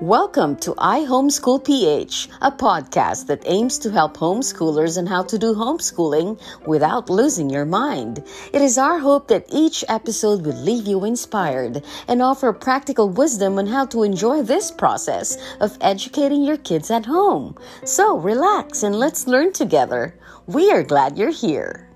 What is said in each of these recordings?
Welcome to I Homeschool PH, a podcast that aims to help homeschoolers on how to do homeschooling without losing your mind. It is our hope that each episode will leave you inspired and offer practical wisdom on how to enjoy this process of educating your kids at home. So relax and let's learn together. We are glad you're here.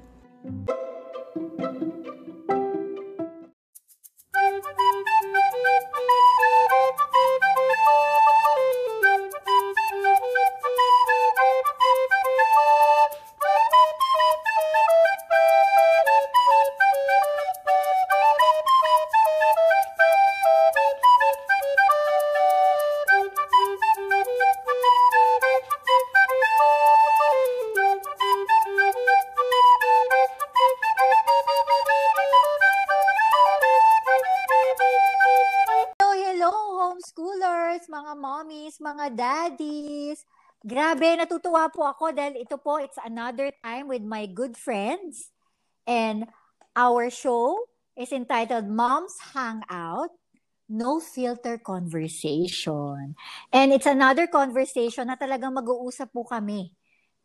Mga daddies. Grabe, natutuwa po ako dahil ito po, it's another time with my good friends. And our show is entitled Mom's Hangout, No Filter Conversation. And it's another conversation na talagang mag-uusap po kami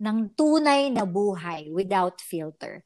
ng tunay na buhay without filter.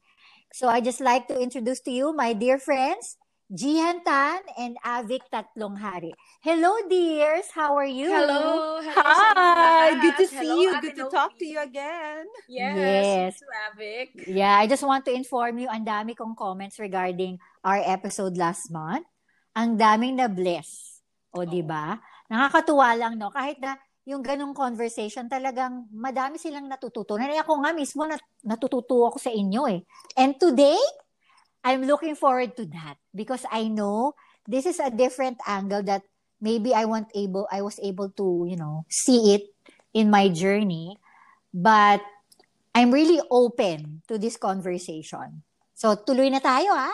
So I just like to introduce to you my dear friends, Jihan Tan and Avik Tatlong Hari. Hello, dears. How are you? Hello. Hello Hi. Good to see Hello, you. Good to talk to you again. Yes. Yes. To Avik. Yeah, I just want to inform you, ang dami kong comments regarding our episode last month. Ang daming na-bless. O, di ba? Nakakatuwa lang, no? Kahit na yung ganong conversation, talagang madami silang natututunan. Eh, ako nga mismo, nat- natututo ako sa inyo eh. And today, I'm looking forward to that because I know this is a different angle that maybe I want able I was able to, you know, see it in my journey, but I'm really open to this conversation. So tuloy na tayo ha.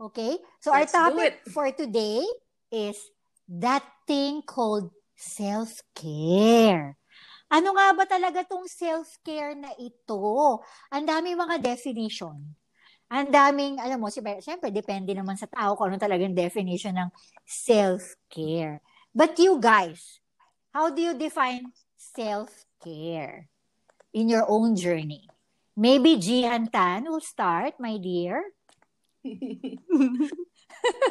Okay? So our Let's do topic for today is that thing called self-care. Ano nga ba talaga tong self-care na ito? Ang dami mga definition. Ang daming, alam mo, siyempre, depende naman sa tao kung ano talagang definition ng self-care. But you guys, how do you define self-care in your own journey? Maybe Jihan Tan will start, my dear.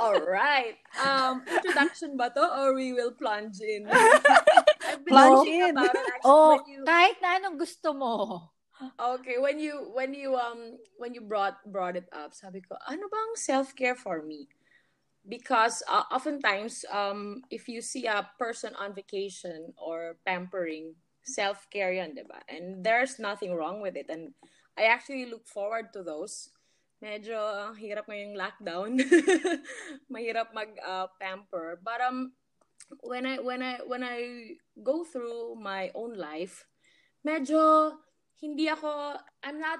All right. Um, introduction ba to or we will plunge in? I've been Plunge in. about it actually Oh, you kahit na anong gusto mo. Okay, when you when you um when you brought brought it up, sabi ko, ano bang self-care for me? Because uh, oftentimes um if you see a person on vacation or pampering, self-care yan, 'di ba? And there's nothing wrong with it and I actually look forward to those. Medyo uh, hirap ngayong lockdown. Mahirap mag uh, pamper. But um when I when I when I go through my own life, medyo hindi ako, I'm not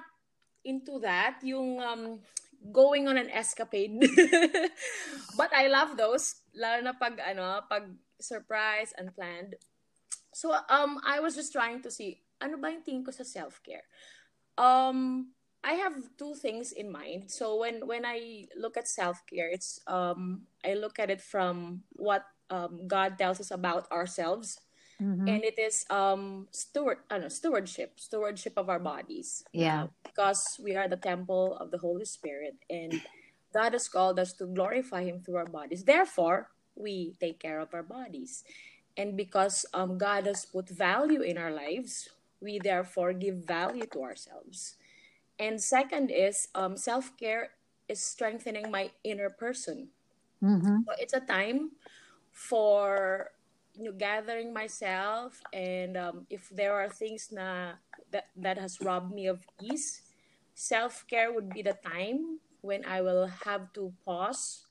into that, yung um, going on an escapade. But I love those, lalo na pag, ano, pag surprise, unplanned. So, um, I was just trying to see, ano ba yung tingin ko sa self-care? Um, I have two things in mind. So, when, when I look at self-care, it's, um, I look at it from what um, God tells us about ourselves Mhm. and it is um steward ano, stewardship stewardship of our bodies Yeah. because we are the temple of the holy spirit and god has called us to glorify him through our bodies therefore we take care of our bodies and because um god has put value in our lives we therefore give value to ourselves and second is um self-care is strengthening my inner person Mhm. so it's a time for you know, gathering myself and um, if there are things na that that has robbed me of ease self-care would be the time when i will have to pause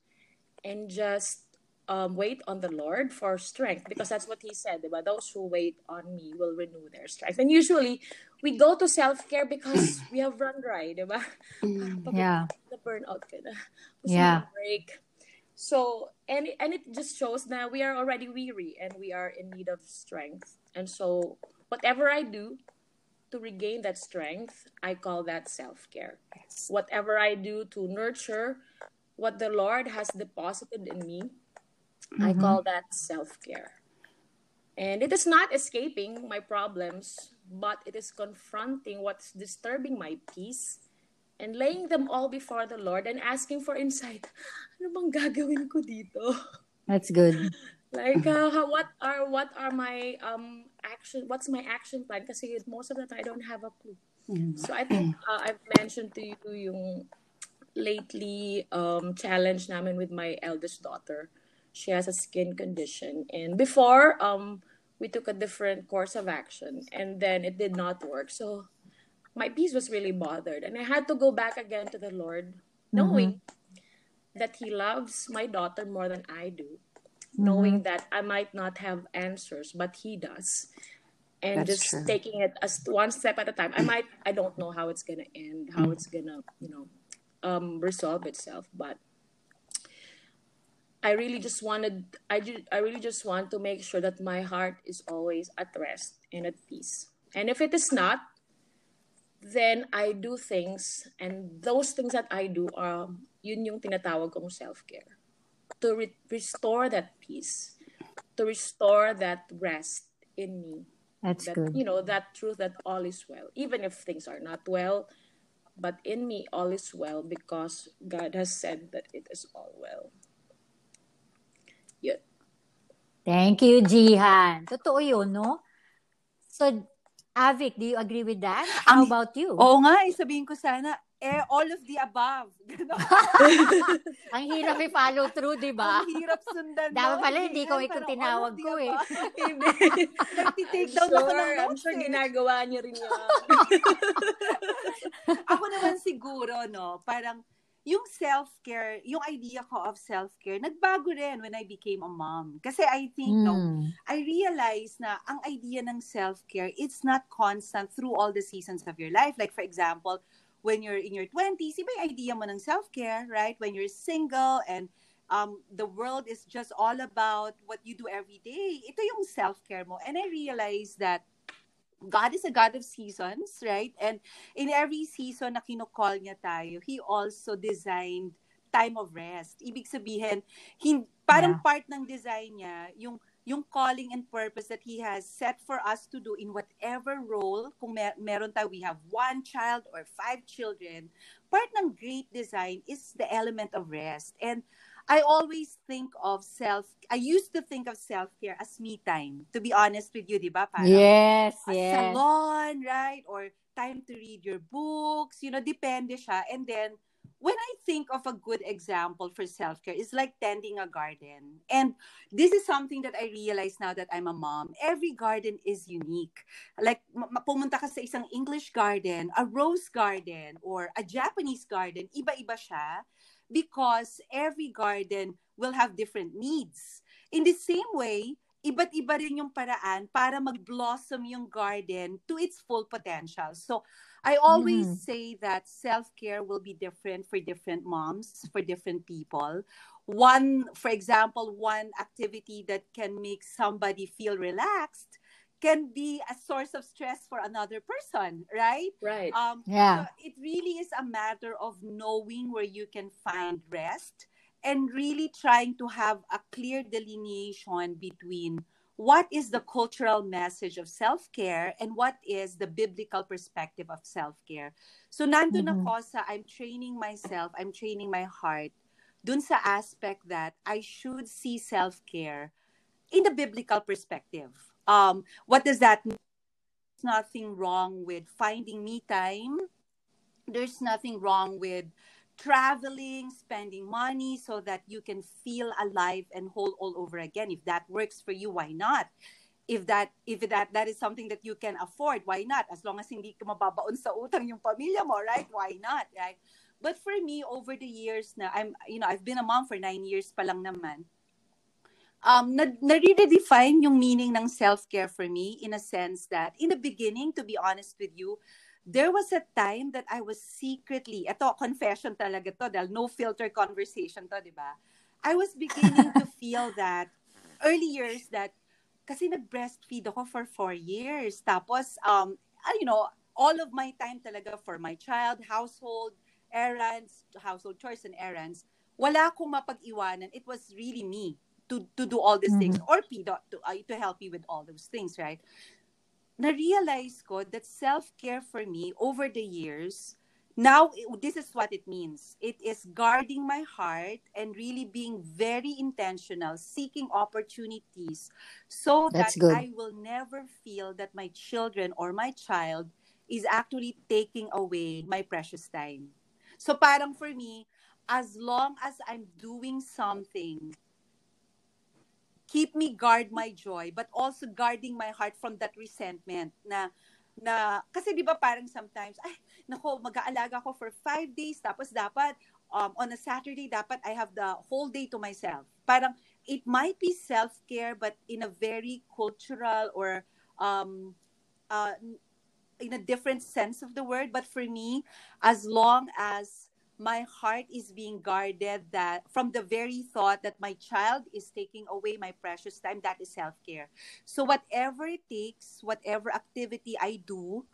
and just um, wait on the lord for strength because that's what he said diba? those who wait on me will renew their strength and usually we go to self-care because we have run dry diba? Parang Yeah. na burnout ka na Yeah. break so and and it just shows that we are already weary and we are in need of strength and so whatever i do to regain that strength, I call that self care. Whatever I do to nurture what the Lord has deposited in me, I Mhm. call that self care. And it is not escaping my problems, but it is confronting what's disturbing my peace and laying them all before the Lord and asking for insight. Ano bang gagawin ko dito? That's good. Like, uh, what are what are my um action? What's my action plan? Kasi most of the time I don't have a clue. So I think uh, I've mentioned to you yung lately um challenge namin with my eldest daughter. She has a skin condition, and before um we took a different course of action, and then it did not work. So my peace was really bothered, and I had to go back again to the Lord, knowing that He loves my daughter more than I do knowing that I might not have answers, but he does. And That's just true. taking it as one step at a time. I might I don't know how it's gonna end, how it's gonna, you know, um resolve itself, but I really just wanted I ju- I really just want to make sure that my heart is always at rest and at peace. And if it is not, then I do things and those things that I do are yun yung tinatawag kong self-care to re- restore that peace, to restore that rest in me. That's That good. you know that truth that all is well, even if things are not well, but in me all is well because God has said that it is all well. Yun. Thank you, Jihan. Totoo yun, no? So, Avik, do you agree with that? How Ang- about you? Oo nga, eh, sabihin ko sana, eh, all of the above. Ang hirap i-follow through, di ba? Ang hirap sundan. Dapat pala, hindi ko ikaw tinawag ko eh. Hindi. Nagtitake I'm down ako ng sure, I'm notes sure eh. ginagawa niyo rin yan. Ako naman siguro, no, parang yung self-care, yung idea ko of self-care, nagbago rin when I became a mom. Kasi I think, no, Mm. I realized na ang idea ng self-care, it's not constant through all the seasons of your life. Like, for example, when you're in your 20s, iba yung idea mo ng self-care, right? When you're single and um, the world is just all about what you do every day, ito yung self-care mo. And I realized that God is a God of seasons, right? And in every season na kinukall niya tayo, He also designed time of rest. Ibig sabihin, hin, parang Yeah. part ng design niya, yung yung calling and purpose that He has set for us to do in whatever role, kung mer- meron tayo, we have one child or five children, part ng great design is the element of rest. And I always think of self, I used to think of self-care as me time. To be honest with you, di ba? Parang, Yes, yes. salon, right? Or time to read your books, you know, depende siya. And then, when I think of a good example for self-care, it's like tending a garden. And this is something that I realize now that I'm a mom. Every garden is unique. Like, pumunta ka sa isang English garden, a rose garden, or a Japanese garden, iba-iba siya because every garden will have different needs. In the same way, iba't iba rin yung paraan para mag-blossom yung garden to its full potential. So, I always Mm. say that self-care will be different for different moms, for different people. One, for example, one activity that can make somebody feel relaxed can be a source of stress for another person, right? Right. Um, Yeah. so it really is a matter of knowing where you can find rest and really trying to have a clear delineation between what is the cultural message of self-care and what is the biblical perspective of self-care. So nandun Mhm. ako sa I'm training myself, I'm training my heart dun sa aspect that I should see self-care in the biblical perspective. Um, what does that mean? There's nothing wrong with finding me time. There's nothing wrong with traveling, spending money so that you can feel alive and whole all over again. If that works for you, why not? If that if that that is something that you can afford, why not? As long as hindi ka mababaon sa utang yung pamilya mo, right? Why not, right? But for me, over the years na I'm, you know, I've been a mom for nine years pa lang naman. Um, na, na-redefine yung meaning ng self-care for me in a sense that in the beginning, to be honest with you, there was a time that I was secretly, ito, confession talaga to, dahil no filter conversation to, di ba? I was beginning to feel that early years that, kasi nag-breastfeed ako for four years. Tapos, um, uh, you know, all of my time talaga for my child, household, errands, household chores and errands. Wala akong mapag-iwanan. It was really me to to do all these mm-hmm. things or P to, to, uh, to help you with all those things, right? Na-realize ko that self-care for me over the years now this is what it means it is guarding my heart and really being very intentional seeking opportunities so That's that good. i will never feel that my children or my child is actually taking away my precious time so parang for me as long as i'm doing something keep me guard my joy but also guarding my heart from that resentment na na kasi 'di ba parang sometimes ay nako mag-aalaga ako for five days tapos dapat um, on a Saturday dapat I have the whole day to myself. Parang it might be self-care but in a very cultural or um uh, in a different sense of the word but for me as long as my heart is being guarded that from the very thought that my child is taking away my precious time that is self-care so whatever it takes whatever activity i do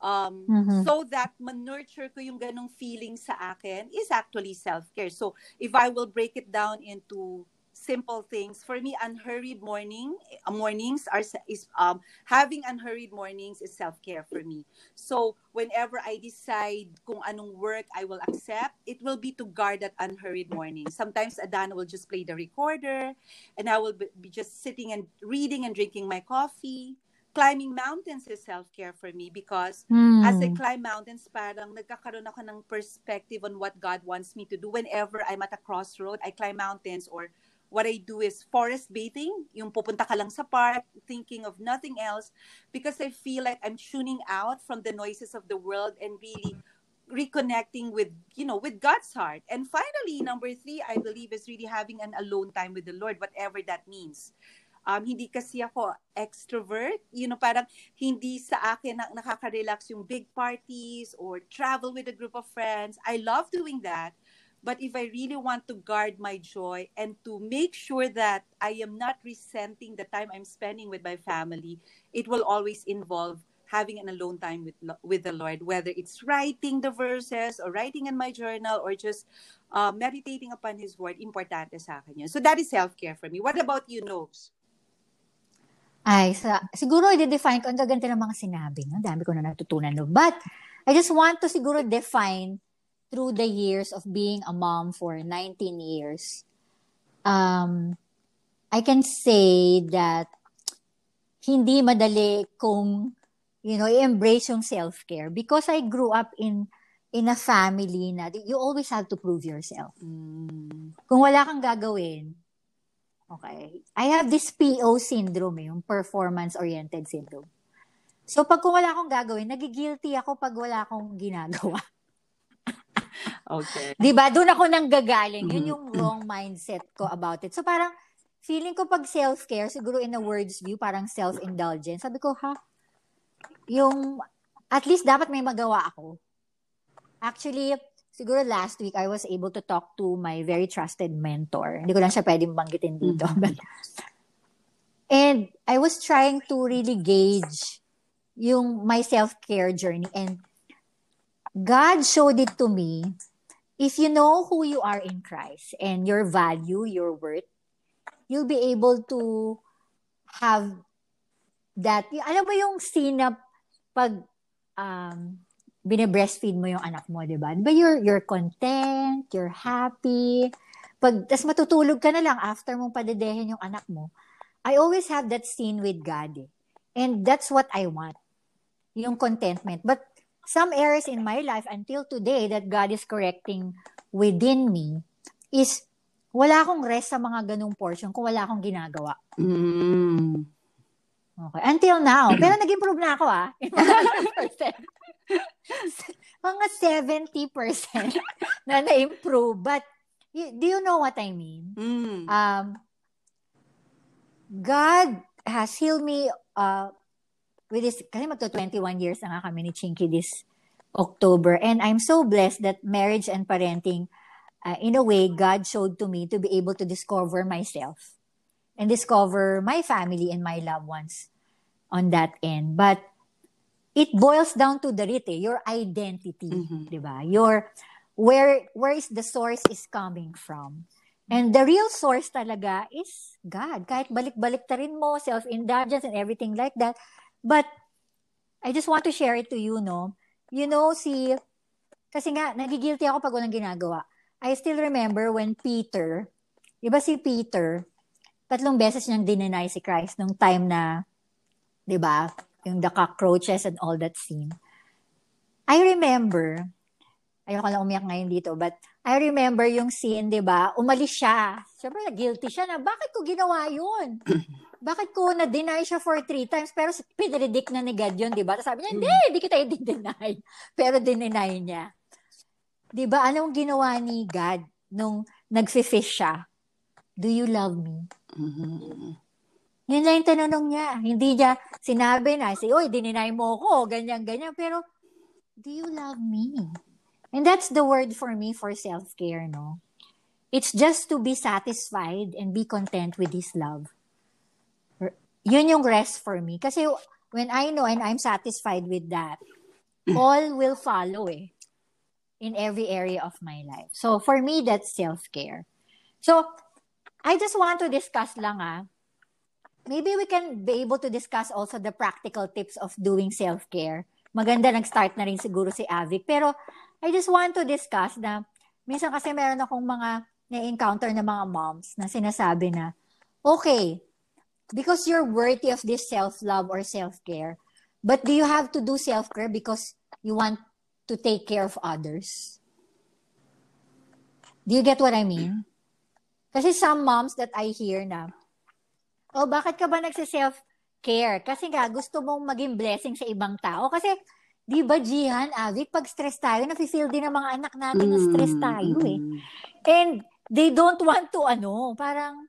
um mm-hmm. so that ma-nurture ko yung ganong feeling sa akin is actually self-care so if i will break it down into simple things. For me, unhurried morning uh, mornings are is um having unhurried mornings is self-care for me. So whenever I decide kung anong work I will accept, it will be to guard that unhurried morning. Sometimes Adana will just play the recorder and I will be just sitting and reading and drinking my coffee. Climbing mountains is self-care for me because hmm. as I climb mountains, parang nagkakaroon ako ng perspective on what God wants me to do. Whenever I'm at a crossroad, I climb mountains or what I do is forest bathing, yung pupunta ka lang sa park, thinking of nothing else, because I feel like I'm tuning out from the noises of the world and really reconnecting with, you know, with God's heart. And finally, number three, I believe is really having an alone time with the Lord, whatever that means. Um, hindi kasi ako extrovert, you know, parang hindi sa akin na, nakaka-relax yung big parties or travel with a group of friends. I love doing that. But if I really want to guard my joy and to make sure that I am not resenting the time I'm spending with my family, it will always involve having an alone time with with the Lord, whether it's writing the verses or writing in my journal or just uh, meditating upon His Word. Importante sa akin yun. So that is self-care for me. What about you, Nobes? Ay, sa, siguro i-define ko, ang gaganda ng mga sinabi. No? Dami ko na natutunan. No? But, I just want to siguro define through the years of being a mom for 19 years, um, I can say that hindi madali kung, you know, i-embrace yung self-care because I grew up in in a family na you always have to prove yourself. Mm. Kung wala kang gagawin, okay, I have this PO syndrome, eh, yung performance-oriented syndrome. So, pag kung wala akong gagawin, nagigilty ako pag wala akong ginagawa. Okay. 'Di ba? Doon ako nang gagaling. Yun mm-hmm. yung wrong mindset ko about it. So parang feeling ko pag self-care, siguro in a words view, parang self-indulgence. Sabi ko, ha? Yung, at least dapat may magawa ako. Actually, siguro last week, I was able to talk to my very trusted mentor. Hindi ko lang siya pwedeng banggitin dito. Mm-hmm. and I was trying to really gauge yung my self-care journey. And God showed it to me. If you know who you are in Christ and your value, your worth, you'll be able to have that. Alam mo yung scene na pag um, bine-breastfeed mo yung anak mo, di ba? But you're, you're content, you're happy. Pag, tas matutulog ka na lang after mong padedehin yung anak mo. I always have that scene with God. Eh. And that's what I want. Yung contentment. But some areas in my life until today that God is correcting within me is wala akong rest sa mga ganung portion kung wala akong ginagawa. Mm. Okay. Until now. Pero nag-improve na ako ah. mga 70% na na-improve. But you, do you know what I mean? Mm. Um, God has healed me uh, with this, kasi magto 21 years na nga kami ni Chinky this October. And I'm so blessed that marriage and parenting, uh, in a way, God showed to me to be able to discover myself and discover my family and my loved ones on that end. But it boils down to the rite, eh, your identity, Mhm. 'di ba? Your where where is the source is coming from. And the real source talaga is God. Kahit balik-balik ta rin mo, self-indulgence and everything like that. But I just want to share it to you, no? You know, si kasi nga nagigilty ako pag walang ginagawa. I still remember when Peter, 'di ba si Peter, tatlong beses niyang dineny si Christ nung time na 'di ba, yung the cockroaches and all that scene. I remember, ayoko lang umiyak ngayon dito, but I remember yung scene, di ba? Umalis siya. Siyempre, guilty siya na, bakit ko ginawa yun? bakit ko na-deny siya for three times? Pero pinredict na ni God yun, di ba? Sabi niya, hindi, hindi kita i-deny. Pero dineny niya. Di ba? Anong ginawa ni God nung nag-fish siya? Do you love me? Mhm. Yun lang yung tanong niya. Hindi niya sinabi na, say, oy, dininay mo ko, ganyan, ganyan. Pero, do you love me? And that's the word for me for self-care, no? It's just to be satisfied and be content with His love. Yun yung rest for me. Kasi when I know and I'm satisfied with that, all will follow eh, in every area of my life. So for me, that's self-care. So, I just want to discuss lang ah, maybe we can be able to discuss also the practical tips of doing self-care. Maganda nag-start na rin siguro si Avic. Pero I just want to discuss na minsan kasi meron akong mga na-encounter na mga moms na sinasabi na, okay, because you're worthy of this self-love or self-care, but do you have to do self-care because you want to take care of others? Do you get what I mean? Kasi some moms that I hear na, oh, bakit ka ba nagsiself-care? Kasi nga, gusto mong maging blessing sa ibang tao. Kasi, di ba, Jihan, Avic, pag stress tayo, nafe-feel din ng mga anak natin na stress tayo eh. And they don't want to, ano, parang,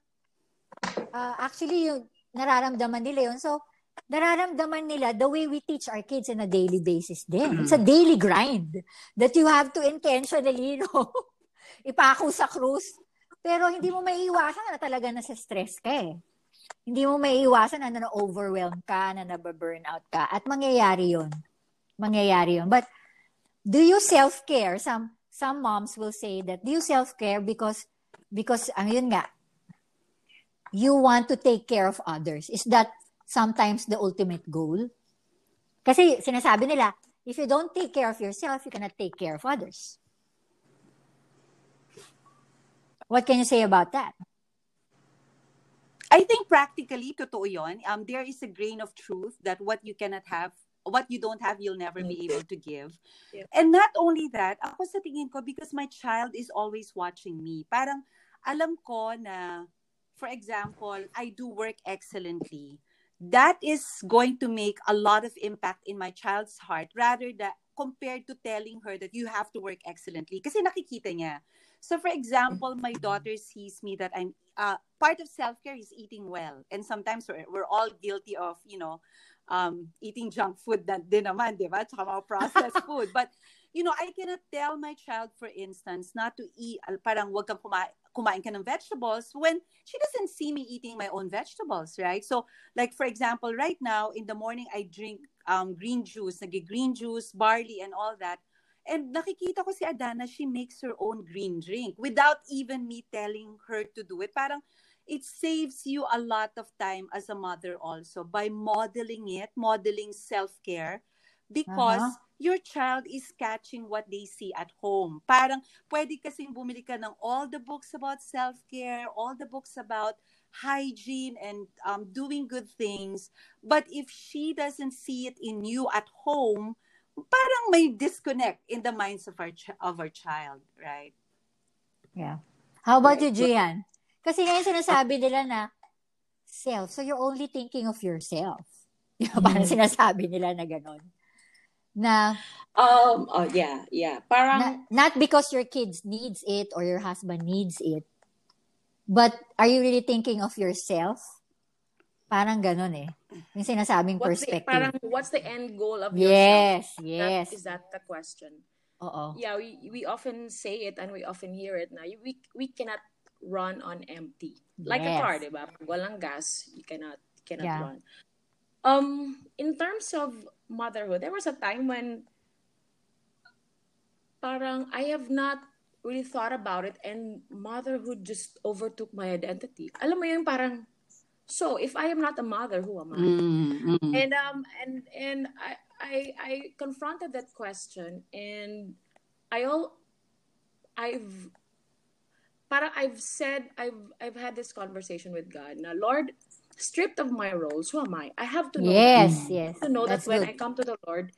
uh, actually, yung nararamdaman nila yun. So, nararamdaman nila the way we teach our kids on a daily basis din. It's a daily grind that you have to intentionally, you know, ipako sa cruise. Pero hindi mo maiiwasan na talaga na sa stress ka eh. Hindi mo maiiwasan na na-overwhelm ka, na nababurnout ka. At mangyayari yun. Mangyayari yun. But, do you self-care? Some some moms will say that, do you self-care because, because, ang yun nga, you want to take care of others. Is that sometimes the ultimate goal? Kasi sinasabi nila, if you don't take care of yourself, you cannot take care of others. What can you say about that? I think practically, totoo yun. Um, there is a grain of truth that what you cannot have, what you don't have, you'll never be able to give. Yeah. And not only that, ako sa tingin ko, because my child is always watching me, parang alam ko na, for example, I do work excellently. That is going to make a lot of impact in my child's heart rather that compared to telling her that you have to work excellently. Kasi nakikita niya. So, for example, my daughter sees me that I'm uh, part of self care is eating well, and sometimes we're, we're all guilty of you know um, eating junk food that din naman, di ba? Tsaka mga processed food. But you know, I cannot tell my child, for instance, not to eat. al- Parang wag kang kumain, kumain ka ng vegetables when she doesn't see me eating my own vegetables, right? So, like for example, right now in the morning I drink um, green juice, nag green juice, barley, and all that. And nakikita ko si Adana, she makes her own green drink without even me telling her to do it. Parang it saves you a lot of time as a mother also by modeling it, modeling self-care because Uh-huh. your child is catching what they see at home. Parang pwede kasing bumili ka ng all the books about self-care, all the books about hygiene and um, doing good things. But if she doesn't see it in you at home, parang may disconnect in the minds of our ch- of our child, right? Yeah. How about you, Gian? Kasi ngayon sinasabi nila na self. So you're only thinking of yourself. Ba? Parang sinasabi nila na gano'n. Na, Um, oh, yeah, yeah. Parang, na, not because your kids needs it or your husband needs it, but are you really thinking of yourself? Parang gano'n eh. Yung sinasabing what's the, parang, what's the end goal of yes, yourself? yes. That, is that the question? Oo. Yeah, we, we often say it and we often hear it now. We, we cannot run on empty. Like a Yes. car, di ba? Pag walang gas, you cannot, cannot Yeah. run. um in terms of motherhood, there was a time when parang I have not really thought about it and motherhood just overtook my identity. Alam mo yung parang so if I am not a mother, who am I? Mm-hmm. And um and and I I I confronted that question and I all I've para I've said I've I've had this conversation with God. Now, Lord, stripped of my roles, who am I? I have to know Yes, yes. to know that when good. I come to the Lord,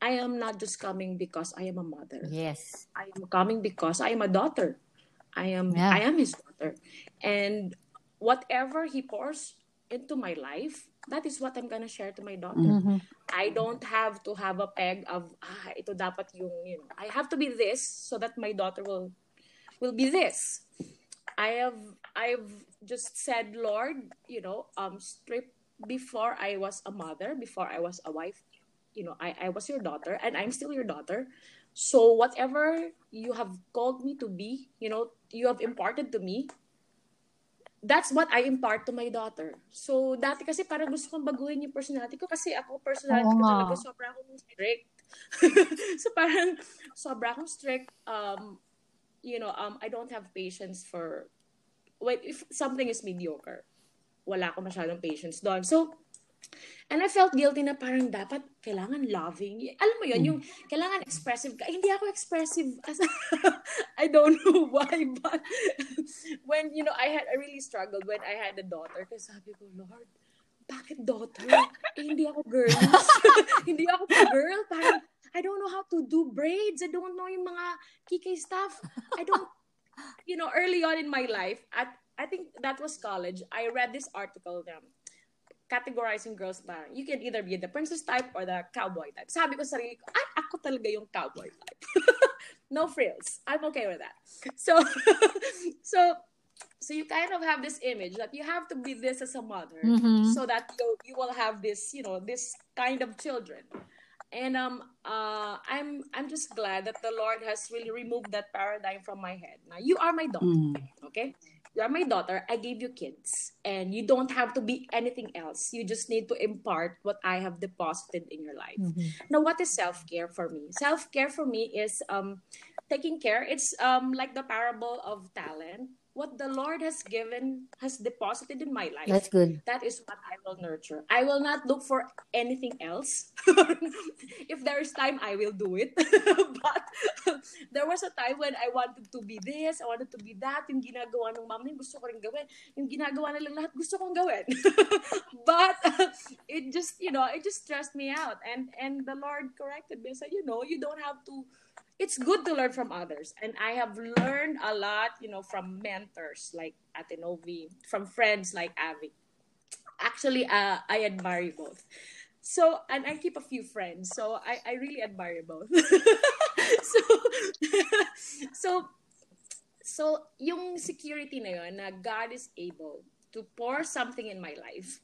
I am not just coming because I am a mother. Yes. I am coming because I am a daughter. I am Yeah. I am his daughter. And whatever he pours into my life, that is what I'm gonna share to my daughter. Mhm. I don't have to have a peg of ah, ito dapat yung, you know, I have to be this so that my daughter will will be this. I have I've just said, Lord, you know, um strip before I was a mother, before I was a wife, you know, I, I was your daughter and I'm still your daughter. So whatever you have called me to be, you know, you have imparted to me, that's what I impart to my daughter. So dati kasi parang gusto kong baguhin yung personality ko kasi ako personality Oo ko talaga sobra akong strict. so parang sobra akong strict um you know, um I don't have patience for when if something is mediocre. Wala ako masyadong patience doon. So And I felt guilty na parang dapat kailangan loving. Alam mo yun, yung kailangan expressive ka. Hindi ako expressive. As, I don't know why, but when, you know, I had, I really struggled when I had a daughter. Kasi sabi ko, Lord, bakit daughter? Eh, hindi ako girl. hindi ako girl. Parang, I don't know how to do braids. I don't know yung mga kikay stuff. I don't, you know, early on in my life, at I think that was college, I read this article na categorizing girls ba, you can either be the princess type or the cowboy type. Sabi ko sa sarili ko, ay, ako talaga yung cowboy type. no frills. I'm okay with that. So, so, so you kind of have this image that you have to be this as a mother Mhm. so that you, you will have this, you know, this kind of children. And um, uh, I'm I'm just glad that the Lord has really removed that paradigm from my head. Now you are my daughter, Mm. okay? You are my daughter. I gave you kids, and you don't have to be anything else. You just need to impart what I have deposited in your life. Mhm. Now, what is self care for me? Self care for me is um, taking care. It's um, like the parable of talent. What the Lord has given, has deposited in my life That's good. that is what I will nurture. I will not look for anything else. if there is time, I will do it. but there was a time when I wanted to be this, I wanted to be that. Yung ginagawa ng mama niya, gusto ko rin gawin. Yung ginagawa nilang lahat, gusto kong gawin. but it just, you know, it just stressed me out. And and the Lord corrected me and said, you know, you don't have to it's good to learn from others. And I have learned a lot, you know, from mentors like Ate Novi, from friends like Avi. Actually, uh, I admire you both. So, and I keep a few friends. So, I, I really admire you both. so, so, so, yung security na yun, na God is able to pour something in my life.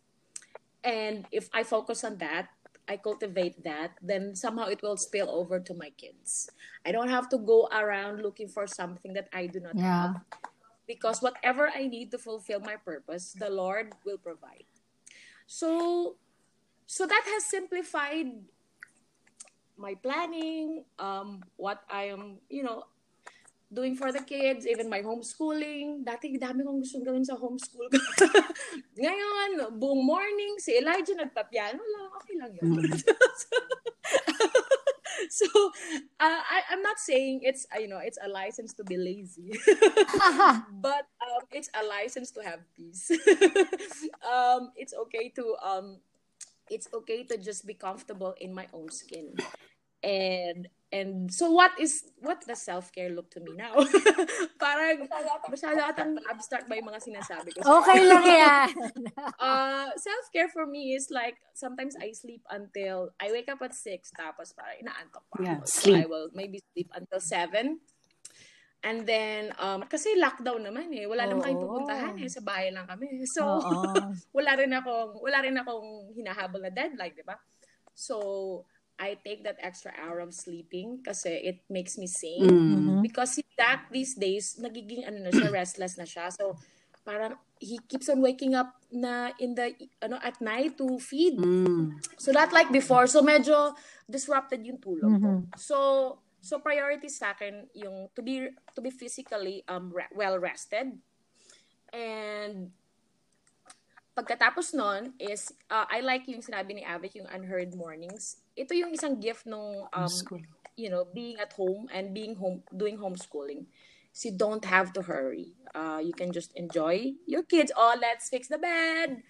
And if I focus on that, I cultivate that, then somehow it will spill over to my kids. I don't have to go around looking for something that I do not Yeah. have. Because whatever I need to fulfill my purpose, the Lord will provide. So so that has simplified my planning, um, what I am, you know, doing for the kids, even my homeschooling. Dati, dami kong gustong gawin sa homeschool ko. Ngayon, buong morning, si Elijah nagpapiano lang. Okay lang yun. so, uh, I, I'm not saying it's, uh, you know, it's a license to be lazy. but um, it's a license to have peace. um, it's okay to um, it's okay to just be comfortable in my own skin. And and so what is what does self-care look to me now? Parang masyado atang abstract ba yung mga sinasabi ko? Okay lang yan. Uh, self-care for me is like sometimes I sleep until I wake up at 6 tapos parang inaantok pa Yeah, ako. So sleep. I will maybe sleep until 7. And then, um, kasi lockdown naman eh. Wala naman kayong pupuntahan eh. Sa bahay lang kami. So, Oo. wala rin akong, wala rin akong hinahabol na deadline, di ba? So, I take that extra hour of sleeping kasi it makes me sane. Mm. Because si Dak these days, nagiging ano na siya, restless na siya. So, parang he keeps on waking up na in the ano at night to feed. Mm. So not like before. So medyo disrupted yung tulog ko. Mhm. So so priority sa akin yung to be to be physically um re- well rested. And pagkatapos nun is uh, I like yung sinabi ni Avic yung unheard mornings. Ito yung isang gift nung um you know, being at home and being home doing homeschooling. So you don't have to hurry. Uh, you can just enjoy your kids. Oh, let's fix the bed.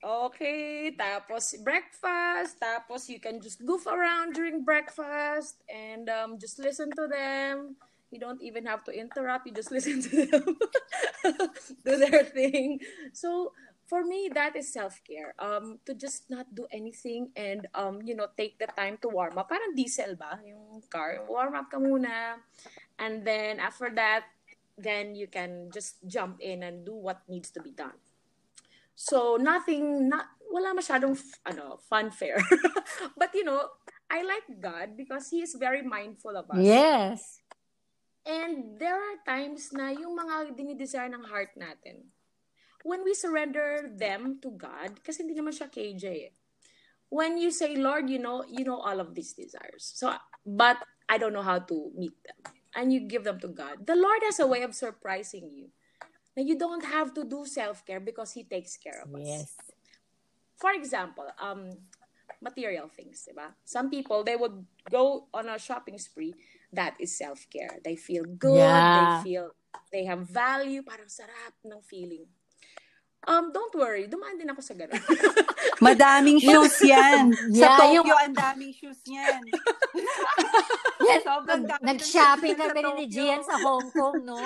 Okay, tapos breakfast, tapos you can just goof around during breakfast and um, just listen to them. You don't even have to interrupt. You just listen to them do their thing. So for me, that is self care. Um, to just not do anything and um, you know, take the time to warm up. Parang diesel ba yung car? Warm up ka muna, and then after that, then you can just jump in and do what needs to be done. So nothing, not wala masyadong ano funfair. but you know, I like God because He is very mindful of us. Yes. And there are times na yung mga dinidesire ng heart natin, when we surrender them to God, kasi hindi naman siya KJ eh. When you say, Lord, you know, you know all of these desires. So, but I don't know how to meet them. And you give them to God. The Lord has a way of surprising you. Na you don't have to do self-care because He takes care of us Yes. for example, um, material things, diba? Some people, they would go on a shopping spree. That is self-care. They feel good. Yeah. They feel, they have value. Parang sarap ng feeling. Um, don't worry. Dumaan din ako sa ganun. Madaming shoes yan. Yeah, Sa Tokyo, yung- ang daming shoes yan. Yes. Sobrang Nag- Nag-shopping sa kami ni. Gian sa Hong Kong, no?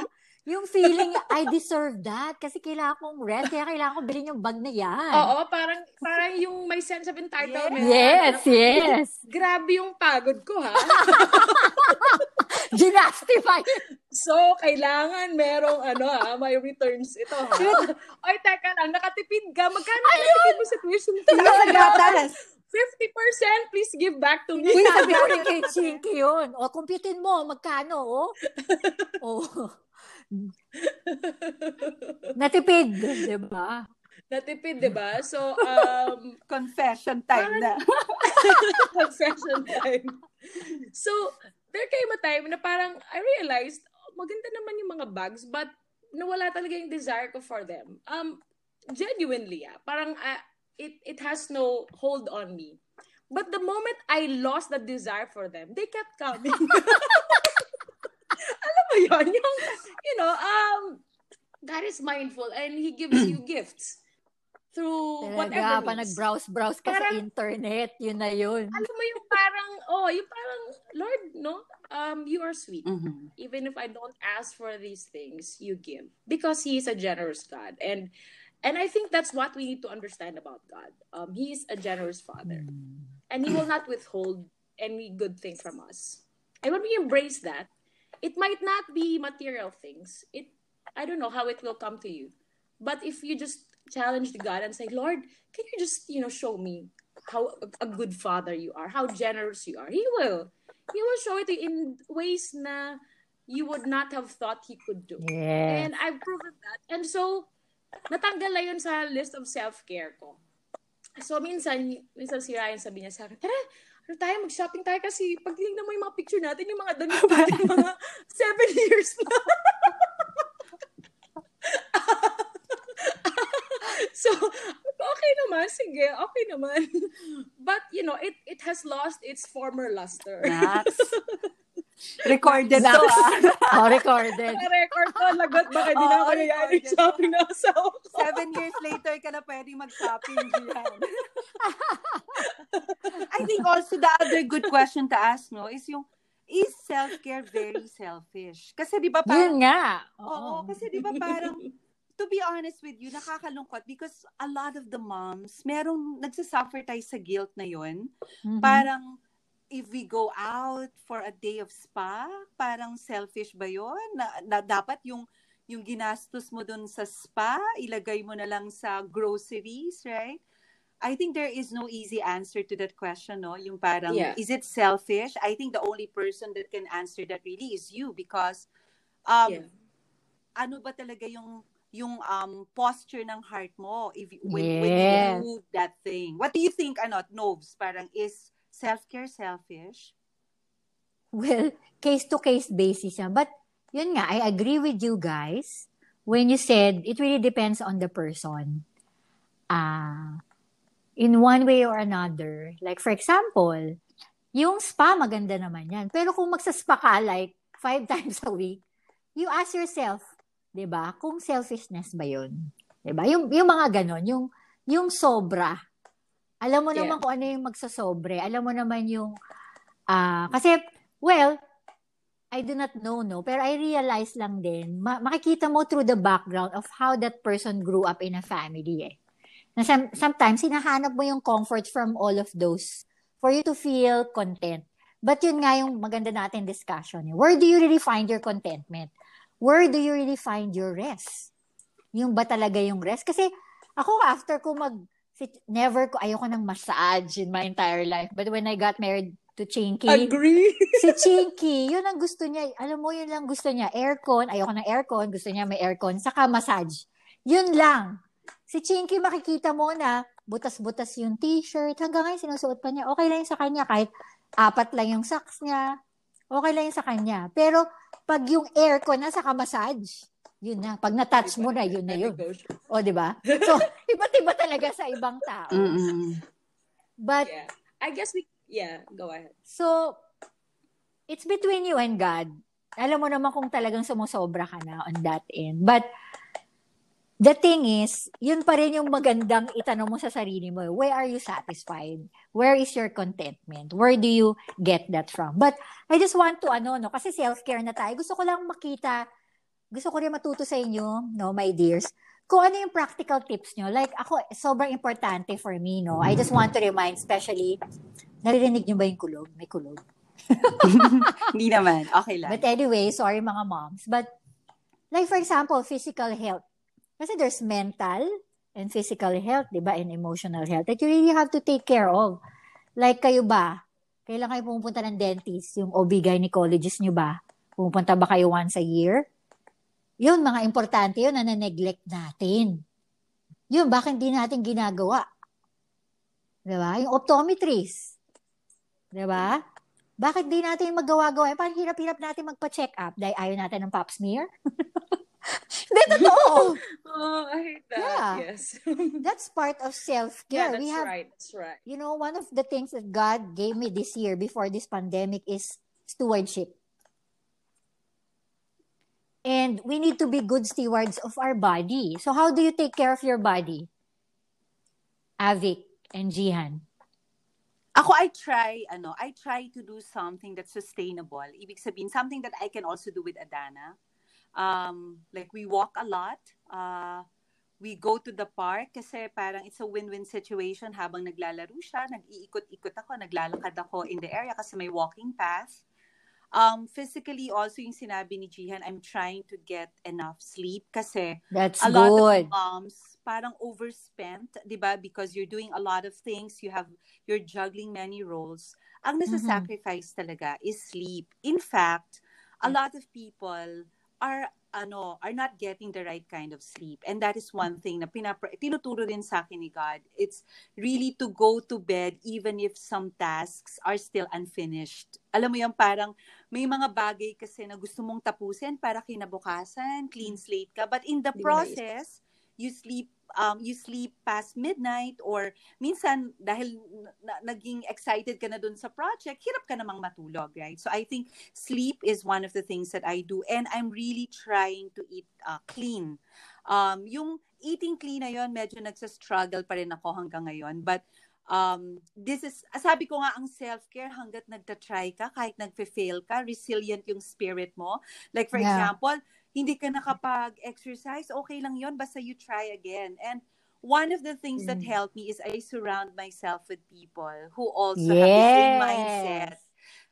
Yung feeling, I deserve that. Kasi kailangan kong rest. Kaya kailangan kong bilhin yung bag na yan. Oo, parang, parang yung may sense of entitlement. Yes, yes. Grabe yung pagod ko, ha? Ginastify. So, kailangan merong ano ha, may returns ito ha. Oy, teka lang, nakatipid ka. Magkano nakatipid mo sa tuition fee? Saka sa gatas. 50% please give back to me. Uy, sabi ko rin kay Chinky yun. O, kumputin mo, magkano, o? O. Natipid, di ba? Natipid, di ba? So, um, Confession time na. confession time. So, there came a time na parang I realized, oh, maganda naman yung mga bags, but nawala talaga yung desire ko for them. Um, genuinely, ah, parang ah, it, it has no hold on me. But the moment I lost the desire for them, they kept coming. Yun? Yung, you know, um, God is mindful and He gives you gifts through whatever Talaga, pa means. nag-browse-browse ka sa Parang- internet, yun na yun. alam mo yung parang, oh, yung parang, Lord, no, um, you are sweet. Mhm. Even if I don't ask for these things, you give. Because He is a generous God. And and I think that's what we need to understand about God. Um, he is a generous Father. And He will not withhold any good thing from us. And when we embrace that, it might not be material things. It I don't know how it will come to you. But if you just challenge God and say, Lord, can you just, you know, show me how a good father you are, how generous you are. He will. He will show it you in ways na you would not have thought he could do. Yes. And I've proven that. And so, natanggal na yun sa list of self-care ko. So, minsan, minsan si Ryan sabi niya sa akin, tara, ano tayo, mag-shopping tayo kasi pag tinignan mo yung mga picture natin, yung mga damit natin, mga seven years na. so, okay naman, sige, okay naman. But, you know, it it has lost its former luster. Nax. Recorded to Nax. ah. oh, recorded. record ko, lagot, baka di na Oo, ako nangyari recorded. shopping na asawa ko. Seven years later ka na pwedeng mag-shopping, Gian. I think also the other good question to ask, no, is yung, is self-care very selfish? Kasi di ba parang, Yun nga. Oo, kasi di ba parang, to be honest with you, nakakalungkot because a lot of the moms, merong nagsasuffer tayo sa guilt na yun. Mhm. Parang, if we go out for a day of spa, parang selfish ba yun? Na, na dapat yung yung ginastos mo dun sa spa, ilagay mo na lang sa groceries, right? I think there is no easy answer to that question, no? Yung parang, Yeah. is it selfish? I think the only person that can answer that really is you because um, Yeah. ano ba talaga yung yung um posture ng heart mo if when, Yes. when you do that thing. What do you think ano Novs parang is self-care selfish? Well, case-to-case basis yan. But, yun nga, I agree with you guys when you said it really depends on the person. Ah, in one way or another. Like, for example, yung spa, maganda naman yan. Pero kung magsaspa ka, like, five times a week, you ask yourself, di ba, kung selfishness ba yun? Di ba? Yung, yung mga ganon, yung, yung sobra. Alam mo naman Yeah. kung ano yung magsasobre. Alam mo naman yung, ah, kasi, well, I do not know, no? Pero I realize lang din, ma- makikita mo through the background of how that person grew up in a family, eh. Na some- sometimes, hinahanap mo yung comfort from all of those for you to feel content. But yun nga yung maganda natin discussion. Eh. Where do you really find your contentment? Where do you really find your rest? Yung ba talaga yung rest? Kasi ako, after ko mag, never ko, ayoko ng massage in my entire life. But when I got married to Chinky, Agree. si Chinky, yun ang gusto niya. Alam mo, yun lang gusto niya. Aircon, ayoko ng aircon, gusto niya may aircon, saka massage. Yun lang. Si Chinky, makikita mo na butas-butas yung t-shirt. Hanggang ngayon, sinusuot pa niya. Okay lang sa kanya. Kahit apat lang yung socks niya. Okay lang sa kanya. Pero, pag yung aircon na saka massage, yun na. Pag na-touch mo na, yun na yun. O, di ba? So, iba't iba talaga sa ibang tao. Mm-mm. But, Yeah. I guess we, yeah, go ahead. So, it's between you and God. Alam mo naman kung talagang sumusobra ka na on that end. But, the thing is, yun pa rin yung magandang itanong mo sa sarili mo. Where are you satisfied? Where is your contentment? Where do you get that from? But, I just want to, ano, no, kasi self-care na tayo. Gusto ko lang makita, gusto ko rin matuto sa inyo, no, my dears, kung ano yung practical tips nyo. Like, ako, sobrang importante for me, no. I just want to remind, especially, naririnig nyo ba yung kulog? May kulog. Hindi naman. Okay lang. But anyway, sorry mga moms. But, like for example, physical health. Kasi there's mental and physical health, di ba? And emotional health that you really have to take care of. Like kayo ba? Kailan kayo pumupunta ng dentist? Yung OB-gynecologist nyo ba? Pumupunta ba kayo once a year? Yun, mga importante yun na na-neglect natin. Yun, bakit hindi natin ginagawa? Di ba? Yung optometrist. Di ba? Bakit di natin magawa-gawa? Parang hirap-hirap natin magpa-check up dahil ayaw natin ng pap smear. Hindi, totoo. Oh, I hate that. Yeah. Yes. That's part of yeah, self-care. that's we have, right. That's right. you know, one of the things that God gave me this year before this pandemic is stewardship. And we need to be good stewards of our body. So how do you take care of your body? Avik and Jihan. Ako, I try, ano, I try to do something that's sustainable. Ibig sabihin, something that I can also do with Adana. Um, like, we walk a lot. Uh, we go to the park kasi parang it's a win-win situation habang naglalaro siya, nag-iikot-ikot ako, naglalakad ako in the area kasi may walking path. Um, physically, also yung sinabi ni Jihan, I'm trying to get enough sleep kasi That's a lot good. of moms parang overspent, 'di ba? Because you're doing a lot of things, you have you're juggling many roles. Ang Mm-hmm. nasa-sacrifice talaga is sleep. In fact, a lot of people are ano, are not getting the right kind of sleep. And that is one thing na pinapra- tinuturo din sa akin ni God. It's really to go to bed even if some tasks are still unfinished. Alam mo yung parang may mga bagay kasi na gusto mong tapusin para kinabukasan, clean slate ka. But in the process, you sleep um you sleep past midnight or minsan dahil na, naging excited ka na dun sa project, hirap ka namang matulog, right? So I think sleep is one of the things that I do and I'm really trying to eat uh, clean. Um yung eating clean na yon medyo nagsa-struggle pa rin ako hanggang ngayon but um this is sabi ko nga ang self-care hangga't nagta-try ka kahit nagfe-fail ka resilient yung spirit mo like for Yeah. example hindi ka nakapag-exercise, okay lang yon basta you try again. And one of the things that Mm. helped me is I surround myself with people who also have the same mindset.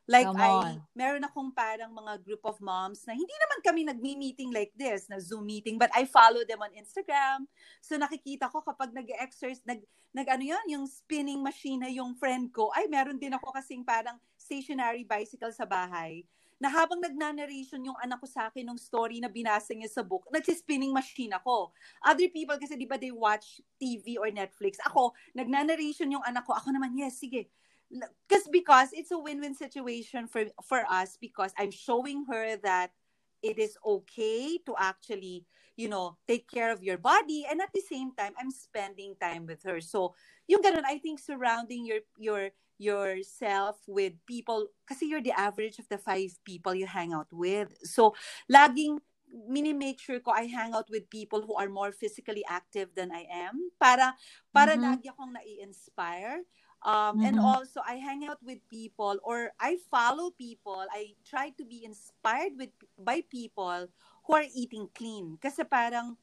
Like Come I, on. meron akong parang mga group of moms na hindi naman kami nagmi-meeting like this, na Zoom meeting, but I follow them on Instagram. So nakikita ko kapag nag-exercise, nag, nag ano yun, yung spinning machine na yung friend ko, ay meron din ako kasing parang stationary bicycle sa bahay na habang nagnanarration yung anak ko sa akin ng story na binasa niya sa book, nagsispinning machine ako. Other people kasi di ba they watch TV or Netflix. Ako, nagnanarration yung anak ko. Ako naman, yes, sige. Because because it's a win-win situation for for us because I'm showing her that it is okay to actually you know, take care of your body and at the same time I'm spending time with her. So, yung ganun, I think surrounding your your yourself with people kasi you're the average of the five people you hang out with. So, laging mini-make sure ko I hang out with people who are more physically active than I am para para mm-hmm. lagi akong na-inspire. Um, mm-hmm. And also, I hang out with people or I follow people. I try to be inspired with by people who are eating clean. Kasi parang,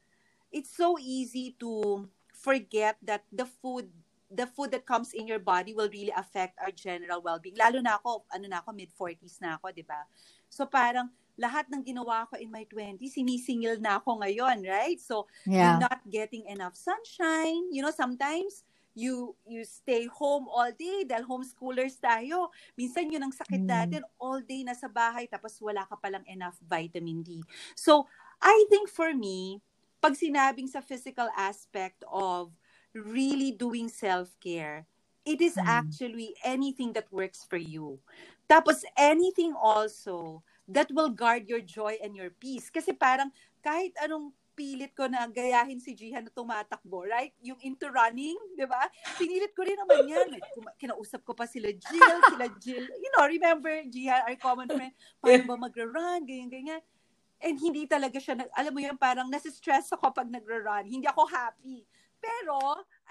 it's so easy to forget that the food the food that comes in your body will really affect our general well-being. Lalo na ako, ano na ako, mid-40s na ako, di ba? So parang, lahat ng ginawa ko in my 20s, sinisingil na ako ngayon, right? So, yeah. you're not getting enough sunshine. You know, sometimes, you you stay home all day dahil homeschoolers tayo. Minsan yun ang sakit mm. natin, all day nasa bahay tapos wala ka palang enough vitamin D. So, I think for me, pag sinabing sa physical aspect of really doing self-care, it is mm. actually anything that works for you. Tapos anything also that will guard your joy and your peace. Kasi parang kahit anong pilit ko na gayahin si Jihan na tumatakbo, right? Yung into running, di ba? Pinilit ko rin naman yan. Kinausap ko pa sila Jill, sila Jill. You know, remember, Jihan, our common friend, paano ba magra-run, ganyan-ganyan. And hindi talaga siya, alam mo yan, parang nasa-stress ako pag nagra-run. Hindi ako happy. Pero,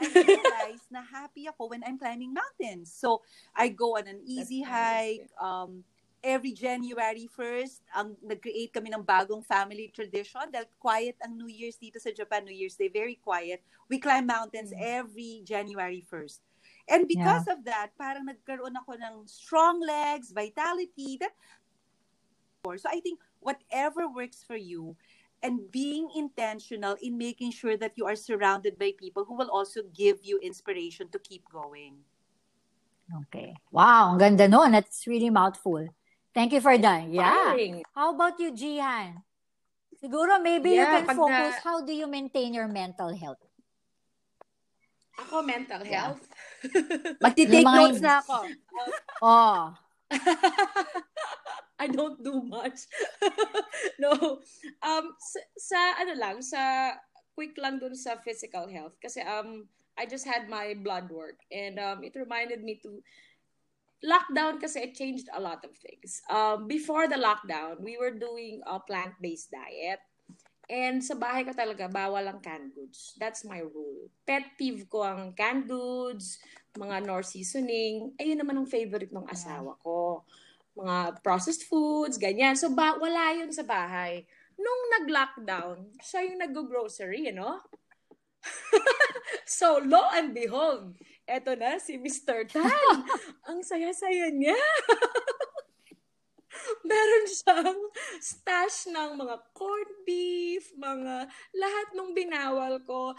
I realize na happy ako when I'm climbing mountains. So, I go on an easy hike, um, every January 1st, ang nag-create kami ng bagong family tradition dahil quiet ang New Year's dito sa Japan, New Year's Day, very quiet. We climb mountains mm. every January 1st. And because yeah. of that, parang nagkaroon ako ng strong legs, vitality, that so I think whatever works for you and being intentional in making sure that you are surrounded by people who will also give you inspiration to keep going. Okay. Wow, ang ganda noon. That's really mouthful. Thank you for that. Yeah. How about you, Jihan? Siguro maybe yeah, you can focus, na... how do you maintain your mental health? Ako, mental health? Magti-take notes na ako. oh. I don't do much. no. Um, sa, sa, ano lang, sa, quick lang dun sa physical health. Kasi, um, I just had my blood work and um, it reminded me to lockdown kasi it changed a lot of things. Um, before the lockdown, we were doing a plant-based diet. And sa bahay ko talaga, bawal ang canned goods. That's my rule. Pet peeve ko ang canned goods, mga nor seasoning. Ayun naman ang favorite ng asawa ko. Mga processed foods, ganyan. So, ba- wala yun sa bahay. Nung nag-lockdown, siya yung nag-grocery, you know? so, lo and behold, eto na si Mr. Tan. Ang saya-saya niya. Meron siyang stash ng mga corned beef, mga lahat nung binawal ko.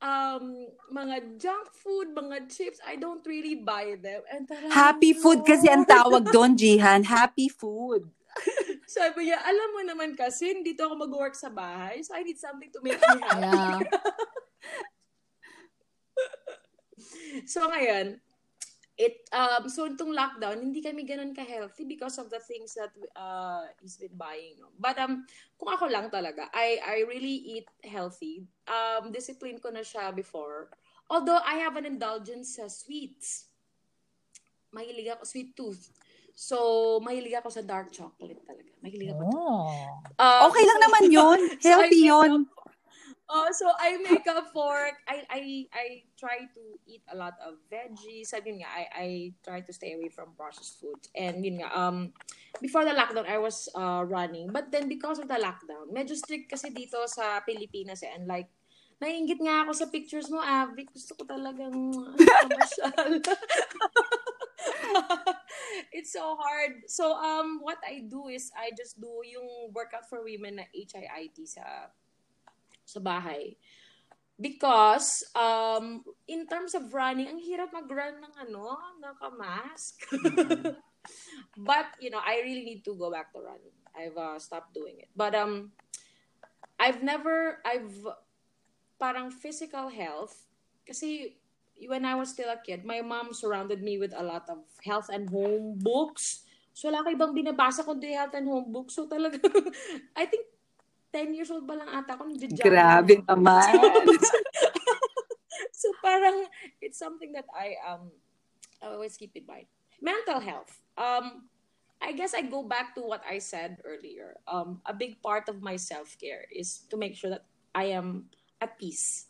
Um, mga junk food, mga chips, I don't really buy them. And Happy food kasi ang tawag doon, Jihan. Happy food. Sabi niya, alam mo naman kasi, dito ako mag-work sa bahay, so I need something to make me happy. Yeah. so ngayon, it um so itong lockdown hindi kami ganoon ka healthy because of the things that uh he's been buying no? But um kung ako lang talaga I I really eat healthy. Um discipline ko na siya before. Although I have an indulgence sa sweets. Mahilig ako sweet tooth. So mahilig ako sa dark chocolate talaga. Mahilig ako oh. um, okay lang naman yun. healthy so yun Oh, so I make a fork. I I I try to eat a lot of veggies. I mean, nga, I I try to stay away from processed foods. And yun nga, um before the lockdown I was uh, running, but then because of the lockdown, medyo strict kasi dito sa Pilipinas eh, and like naiingit nga ako sa pictures mo, Avi. Gusto ko talagang commercial. it's so hard. So um what I do is I just do yung workout for women na HIIT sa sa bahay. Because, um, in terms of running, ang hirap mag-run ng ano, nakamask. but you know, I really need to go back to running. I've uh, stopped doing it. But um, I've never, I've parang physical health. Kasi when I was still a kid, my mom surrounded me with a lot of health and home books. So wala ko ibang binabasa kundi health and home books. So talaga, I think 10 years old pa lang ata ako. Grabe naman. so parang it's something that I um I always keep in mind. Mental health. Um I guess I go back to what I said earlier. Um a big part of my self-care is to make sure that I am at peace.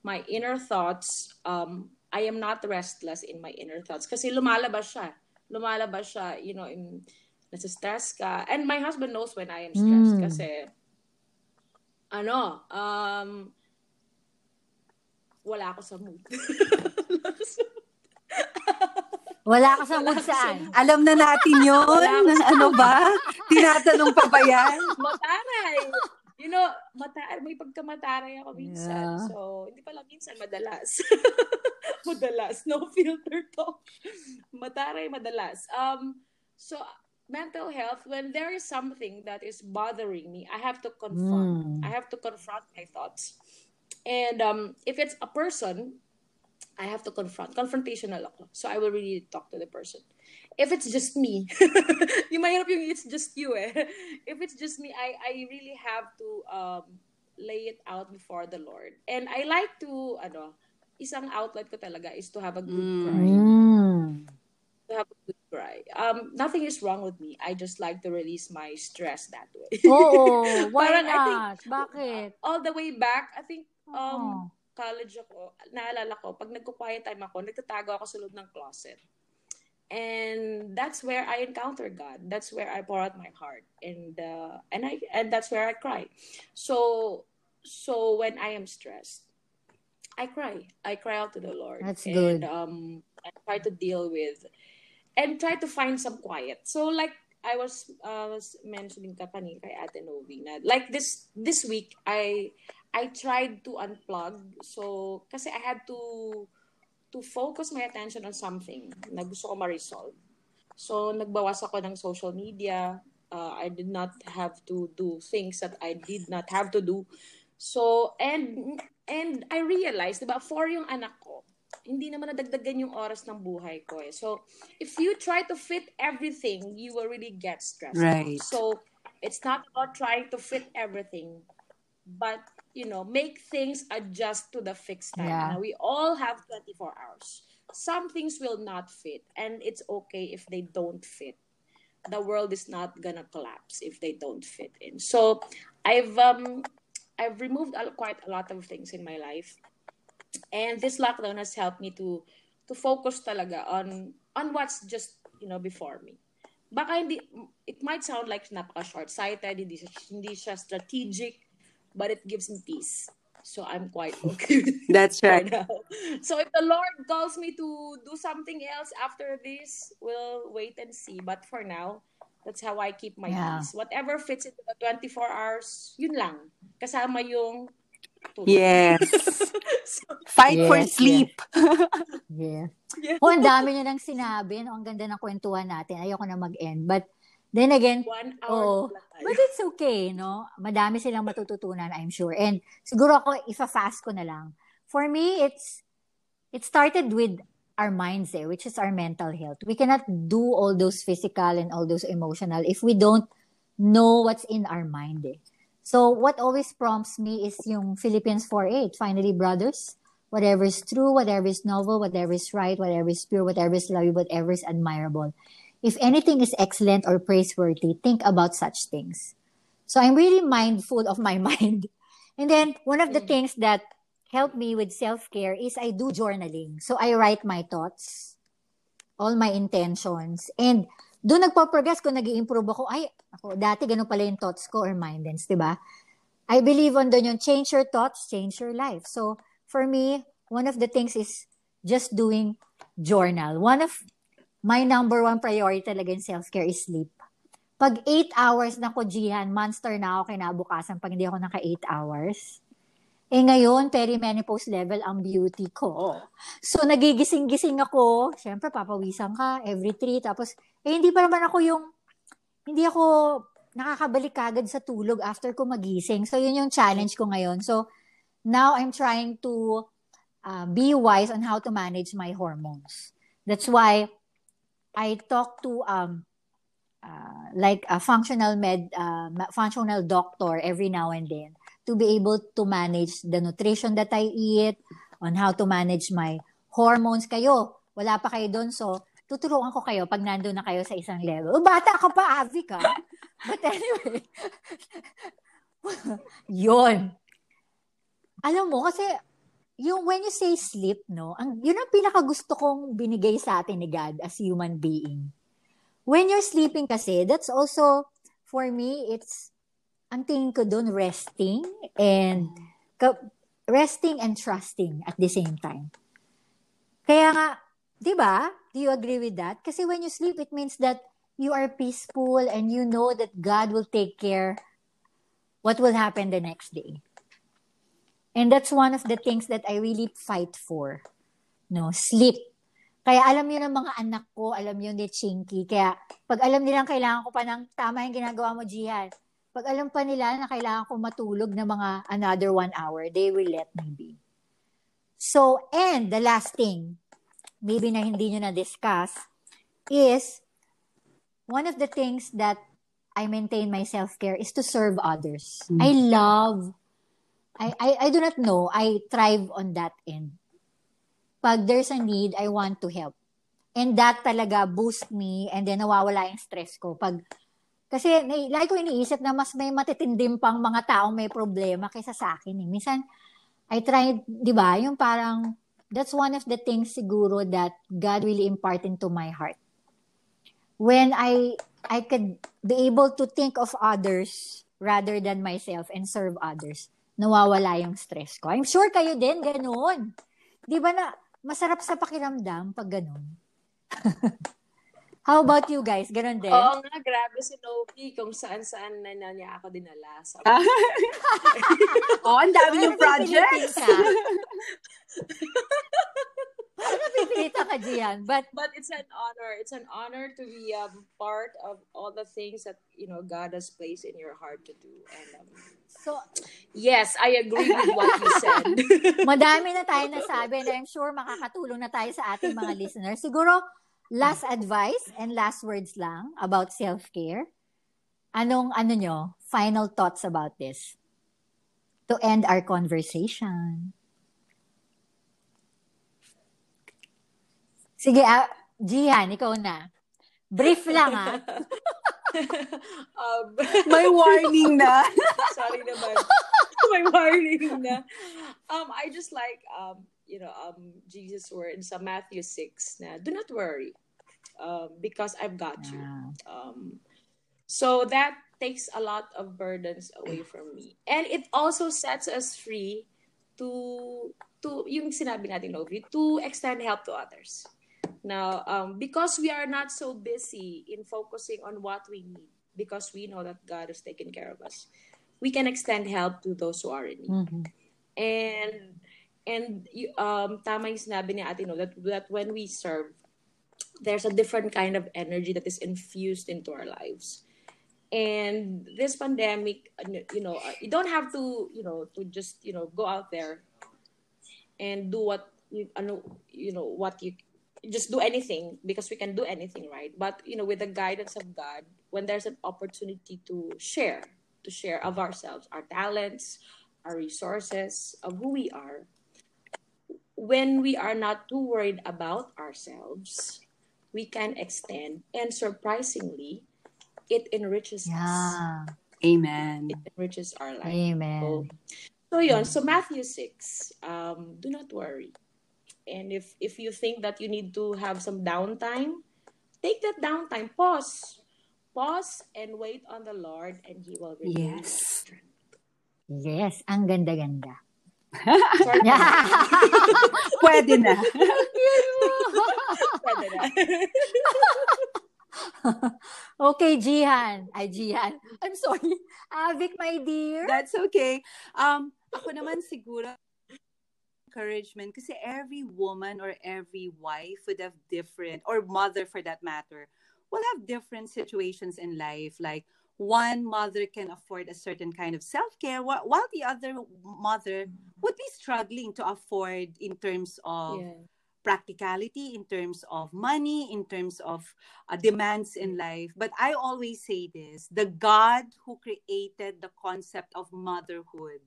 My inner thoughts um I am not restless in my inner thoughts kasi lumalabas siya. Lumalabas siya, you know, in nasa-stress ka. And my husband knows when I am stressed mm. kasi ano, um, wala ako sa mood. Wala ka sa mood saan? Alam na natin yun. ano ba? Tinatanong pa ba yan? Mataray. You know, mata may pagkamataray ako minsan. Yeah. So, hindi pala minsan, madalas. madalas. No filter talk. Mataray, madalas. Um, so, mental health, when there is something that is bothering me, I have to confront. Mm. I have to confront my thoughts. And um, if it's a person, I have to confront. Confrontational ako. So I will really talk to the person. If it's just me, yung mahirap yung it's just you eh. If it's just me, I, I really have to um, lay it out before the Lord. And I like to, ano, isang outlet ko talaga is to have a good mm. cry. To have a good cry. Um, nothing is wrong with me. I just like to release my stress that way. Oo, why Parang, not? Think, Bakit? All the way back, I think um, college ako, naalala ko, pag nagko-quiet time ako, nagtatago ako sa loob ng closet. And that's where I encounter God. That's where I pour out my heart, and uh, and I and that's where I cry. So so when I am stressed, I cry. I cry out to the Lord. That's and, good. Um, I try to deal with, and try to find some quiet. So like I was uh, was mentioning ka kanina kay Ate Novi na like this this week I I tried to unplug. So, kasi I had to to focus my attention on something na gusto ko ma-resolve. So, nagbawas ako ng social media. Uh, I did not have to do things that I did not have to do. So, and and I realized, diba, for yung anak ko, hindi naman nadagdagan yung oras ng buhay ko eh. So, if you try to fit everything, you will really get stressed. Right. So, it's not about trying to fit everything, but you know, make things adjust to the fixed time. Yeah. Now, we all have 24 hours. Some things will not fit, and it's okay if they don't fit. The world is not gonna collapse if they don't fit in. So, I've um, I've removed quite a lot of things in my life, and this lockdown has helped me to to focus talaga on on what's just you know before me. Baka hindi, it might sound like napaka short-sighted, hindi, hindi siya strategic, but it gives me peace. So I'm quite okay. That's right. so if the Lord calls me to do something else after this, we'll wait and see. But for now, that's how I keep my yeah. peace. Whatever fits into the 24 hours, yun lang. Kasama yung. Yes. so, Fight yes, for sleep. Yes. yeah. yeah. Oh, ang dami niya nang sinabi. No? Ang ganda ng kwentuhan natin. Ayoko na mag-end. But Then again, One hour oh, but it's okay, no? Madami silang matututunan, I'm sure. And siguro ako, ifa-fast ko na lang. For me, it's, it started with our minds eh, which is our mental health. We cannot do all those physical and all those emotional if we don't know what's in our mind eh. So what always prompts me is yung Philippians 4.8. Finally, brothers, whatever is true, whatever is noble, whatever is right, whatever is pure, whatever is lovely, whatever is admirable if anything is excellent or praiseworthy, think about such things. So I'm really mindful of my mind. And then one of the mm. things that help me with self-care is I do journaling. So I write my thoughts, all my intentions. And doon nagpo-progress ko, nag improve ako. Ay, ako, dati ganun pala yung thoughts ko or mindings, di ba? I believe on doon yung change your thoughts, change your life. So for me, one of the things is just doing journal. One of my number one priority talaga in self-care is sleep. Pag 8 hours na ko, Jihan, monster na ako kinabukasan pag hindi ako naka 8 hours. Eh ngayon, perimenopause level ang beauty ko. So, nagigising-gising ako. Siyempre, papawisan ka every three. Tapos, eh, hindi pa naman ako yung, hindi ako nakakabalik kagad sa tulog after ko magising. So, yun yung challenge ko ngayon. So, now I'm trying to uh, be wise on how to manage my hormones. That's why I talk to um uh, like a functional med uh, functional doctor every now and then to be able to manage the nutrition that I eat, on how to manage my hormones. Kayo, wala pa kayo doon. So, tuturuan ko kayo pag nandun na kayo sa isang level. O, bata ka pa, Avi ka. But anyway, yon Alam mo, kasi yung when you say sleep, no, ang, yun ang pinaka gusto kong binigay sa atin ni God as human being. When you're sleeping kasi, that's also, for me, it's ang tingin ko doon, resting and resting and trusting at the same time. Kaya nga, di ba? Do you agree with that? Kasi when you sleep, it means that you are peaceful and you know that God will take care what will happen the next day. And that's one of the things that I really fight for. No, sleep. Kaya alam yun ng mga anak ko, alam yun ni Chinky. Kaya pag alam nilang kailangan ko pa ng tama yung ginagawa mo, Jihan, pag alam pa nila na kailangan ko matulog na mga another one hour, they will let me be. So, and the last thing, maybe na hindi nyo na-discuss, is one of the things that I maintain my self-care is to serve others. Mm. I love, I, I, I do not know, I thrive on that end. Pag there's a need, I want to help. And that talaga boost me and then nawawala yung stress ko. Pag kasi lagi ko iniisip na mas may matitindim pang mga taong may problema kaysa sa akin. Eh. Minsan, I tried, di ba, yung parang, that's one of the things siguro that God really impart into my heart. When I, I could be able to think of others rather than myself and serve others, nawawala yung stress ko. I'm sure kayo din, ganun. Di ba na, masarap sa pakiramdam pag ganun. How about you guys? Ganon din? Oo nga, grabe si Novi kung saan-saan na, na niya ako dinala. Sa... oh, ang dami yung projects. Napipilita ka, Gian. But, but it's an honor. It's an honor to be um, part of all the things that, you know, God has placed in your heart to do. And, um, so, yes, I agree with what you said. madami na tayo nasabi and I'm sure makakatulong na tayo sa ating mga listeners. Siguro, last advice and last words lang about self-care. Anong, ano nyo, final thoughts about this? To end our conversation. Sige, uh, Jihan, ikaw na. Brief lang, ha? um, May warning na. sorry naman. May warning na. Um, I just like, um, you know, um, Jesus' words sa Matthew 6 na, do not worry um, because I've got you. Um, so that takes a lot of burdens away from me. And it also sets us free to, to yung sinabi natin, Novi, to extend help to others. Now, um, because we are not so busy in focusing on what we need, because we know that God has taken care of us, we can extend help to those who are in need. Mm-hmm. And and um tama yung sinabi ni Ate no that that when we serve there's a different kind of energy that is infused into our lives. And this pandemic you know uh, you don't have to you know to just you know go out there and do what you know you know what you just do anything because we can do anything right? But you know with the guidance of god when there's an opportunity to share to share of ourselves our talents our resources of who we are when we are not too worried about ourselves, we can extend, and surprisingly, it enriches yeah. us. Amen. It enriches our life. Amen. So, so yun, so Matthew 6, um, do not worry. And if if you think that you need to have some downtime, take that downtime. Pause. Pause and wait on the Lord and He will yes. Yes, ang ganda-ganda. Pwede na. Pwede na. okay, Jihan. Ay, Jihan. I'm sorry. Avik, my dear. That's okay. Um, ako naman siguro encouragement kasi every woman or every wife would have different or mother for that matter will have different situations in life like one mother can afford a certain kind of self-care while, while the other mother would be struggling to afford in terms of yeah. practicality in terms of money in terms of uh, demands in life but i always say this the god who created the concept of motherhood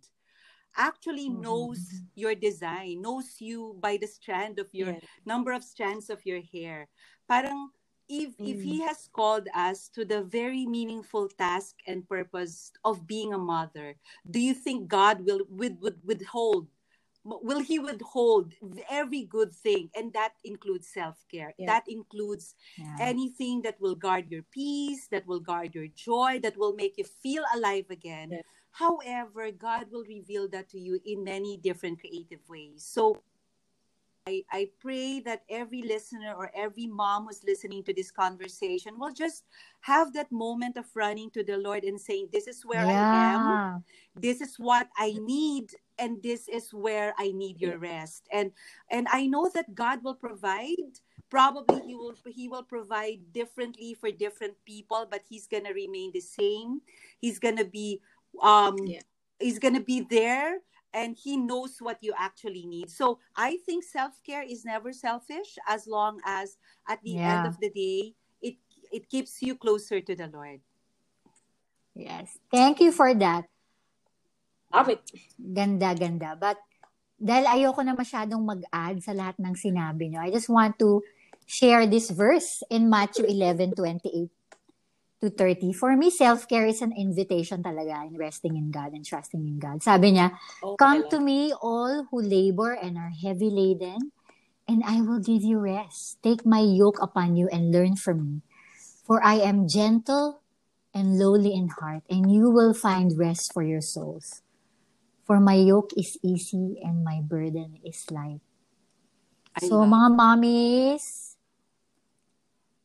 actually mm-hmm. knows your design knows you by the strand of your yeah. number of strands of your hair parang if mm. if he mm. has called us to the very meaningful task and purpose of being a mother do you think god will with, would withhold will he withhold every good thing and that includes self-care yeah. that includes yeah. anything that will guard your peace that will guard your joy that will make you feel alive again yeah. however god will reveal that to you in many different creative ways so I, I pray that every listener or every mom who's listening to this conversation will just have that moment of running to the Lord and saying, This is where yeah. I am. This is what I need. And this is where I need your rest. And and I know that God will provide. Probably he will he will provide differently for different people, but he's gonna remain the same. He's gonna be um yeah. he's gonna be there and he knows what you actually need. So I think self care is never selfish as long as at the yeah. end of the day it it keeps you closer to the Lord. Yes. Thank you for that. Love it. Ganda, ganda. But dahil ayoko na masyadong mag-add sa lahat ng sinabi nyo, I just want to share this verse in Matthew 11, 28 to 30. For me, self-care is an invitation talaga in resting in God and trusting in God. Sabi niya, okay. Come to me, all who labor and are heavy laden, and I will give you rest. Take my yoke upon you and learn from me. For I am gentle and lowly in heart, and you will find rest for your souls. For my yoke is easy and my burden is light. I so, mga mommies,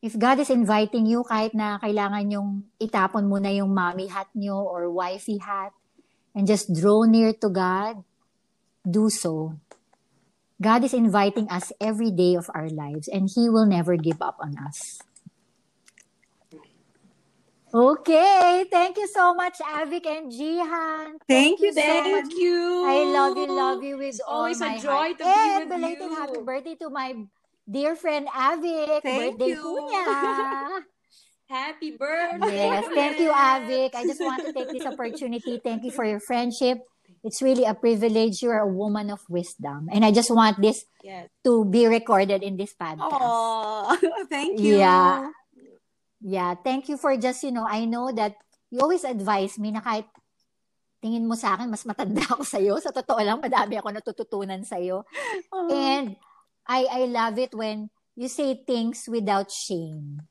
if God is inviting you, kahit na kailangan yung itapon mo na yung mommy hat nyo or wifey hat, and just draw near to God, do so. God is inviting us every day of our lives, and He will never give up on us. Okay, thank you so much, Avik and Jihan. Thank, thank you, thank so much. you. I love you, love you with it's all always my a joy heart. to be and with belated you. happy birthday to my dear friend Avik. Thank birthday you. po niya. Happy birthday. Yes, thank you, Avik. I just want to take this opportunity. Thank you for your friendship. It's really a privilege. You're a woman of wisdom. And I just want this Yes. to be recorded in this podcast. Oh, thank you. Yeah. Yeah, thank you for just, you know, I know that you always advise me na kahit tingin mo sa akin, mas matanda ako sa'yo. Sa totoo lang, madami ako natututunan sa'yo. Oh. And I, I love it when you say things without shame.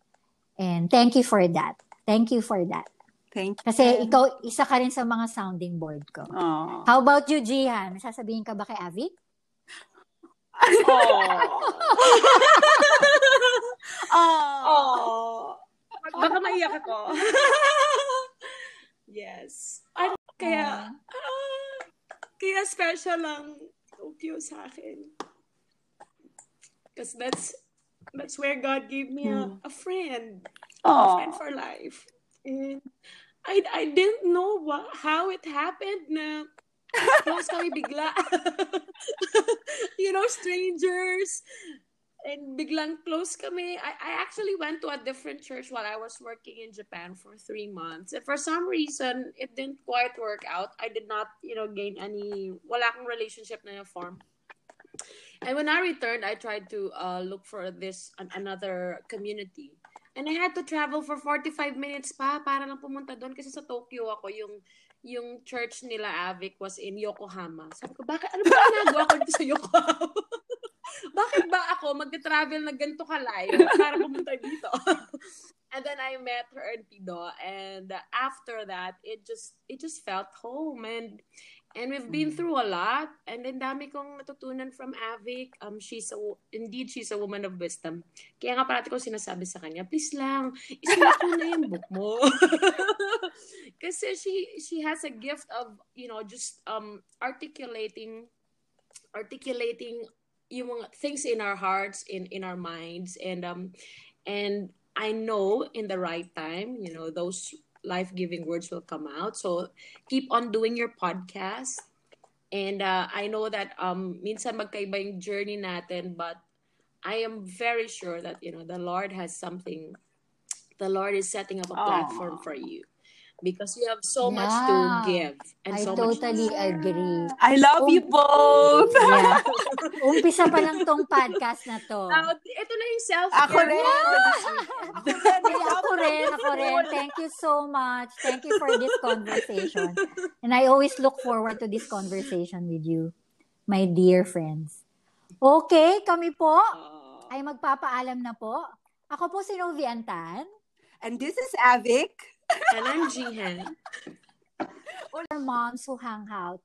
And thank you for that. Thank you for that. Thank you. Kasi ikaw, isa ka rin sa mga sounding board ko. Oh. How about you, Jihan? May sasabihin ka ba kay Avi? Oh. Baka maiyak ako. yes. Ay, kaya, ah, kaya special lang Tokyo sa akin. Because that's that's where God gave me a, hmm. a friend. A friend for life. And I I didn't know what, how it happened na close kami bigla. you know, strangers. And biglang close kami. I, I actually went to a different church while I was working in Japan for three months. And for some reason, it didn't quite work out. I did not, you know, gain any, wala akong relationship na form. And when I returned, I tried to uh, look for this an, another community. And I had to travel for 45 minutes pa para lang pumunta doon kasi sa Tokyo ako yung yung church nila Avic was in Yokohama. Sabi ko, bakit ano ba ginagawa ko dito sa Yokohama? bakit ba ako mag-travel na ganito kalayo para pumunta dito? and then I met her in Pido and after that it just it just felt home and And we've been through a lot. And then dami kong natutunan from Avic. Um, she's a, indeed, she's a woman of wisdom. Kaya nga parati ko sinasabi sa kanya, please lang, isulat mo na yung book mo. Kasi she, she has a gift of, you know, just um, articulating, articulating yung mga things in our hearts, in, in our minds. And, um, and I know in the right time, you know, those life-giving words will come out. So keep on doing your podcast. And uh, I know that um minsan magkaiba yung journey natin, but I am very sure that you know the Lord has something. The Lord is setting up a platform Aww. for you because you have so much Yeah. to give and I so much to totally agree. I love you both. Yeah. Umpisa pa lang tong podcast na to. Now, ito na yung self-care. Ako rin. ako rin, ako rin. Thank you so much. Thank you for this conversation. And I always look forward to this conversation with you, my dear friends. Okay, kami po ay magpapaalam na po. Ako po si Novi Antan. And this is Avic. And I'm Jihan. Or our moms who hang out.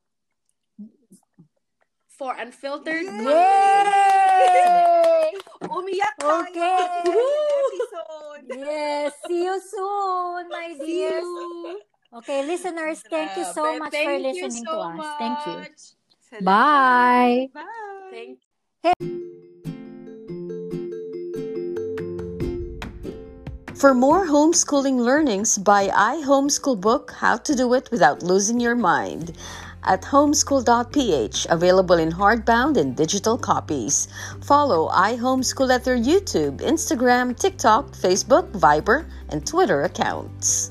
For Unfiltered Yay! Umiyak tayo Okay. episode. Yes, see you soon, my See dears. you. Okay, listeners, thank you so much Thank for listening so to us. Thank you. Bye. Bye. Thank For more homeschooling learnings, buy iHomeschool book How to Do It Without Losing Your Mind at homeschool.ph, available in hardbound and digital copies. Follow iHomeschool at their YouTube, Instagram, TikTok, Facebook, Viber, and Twitter accounts.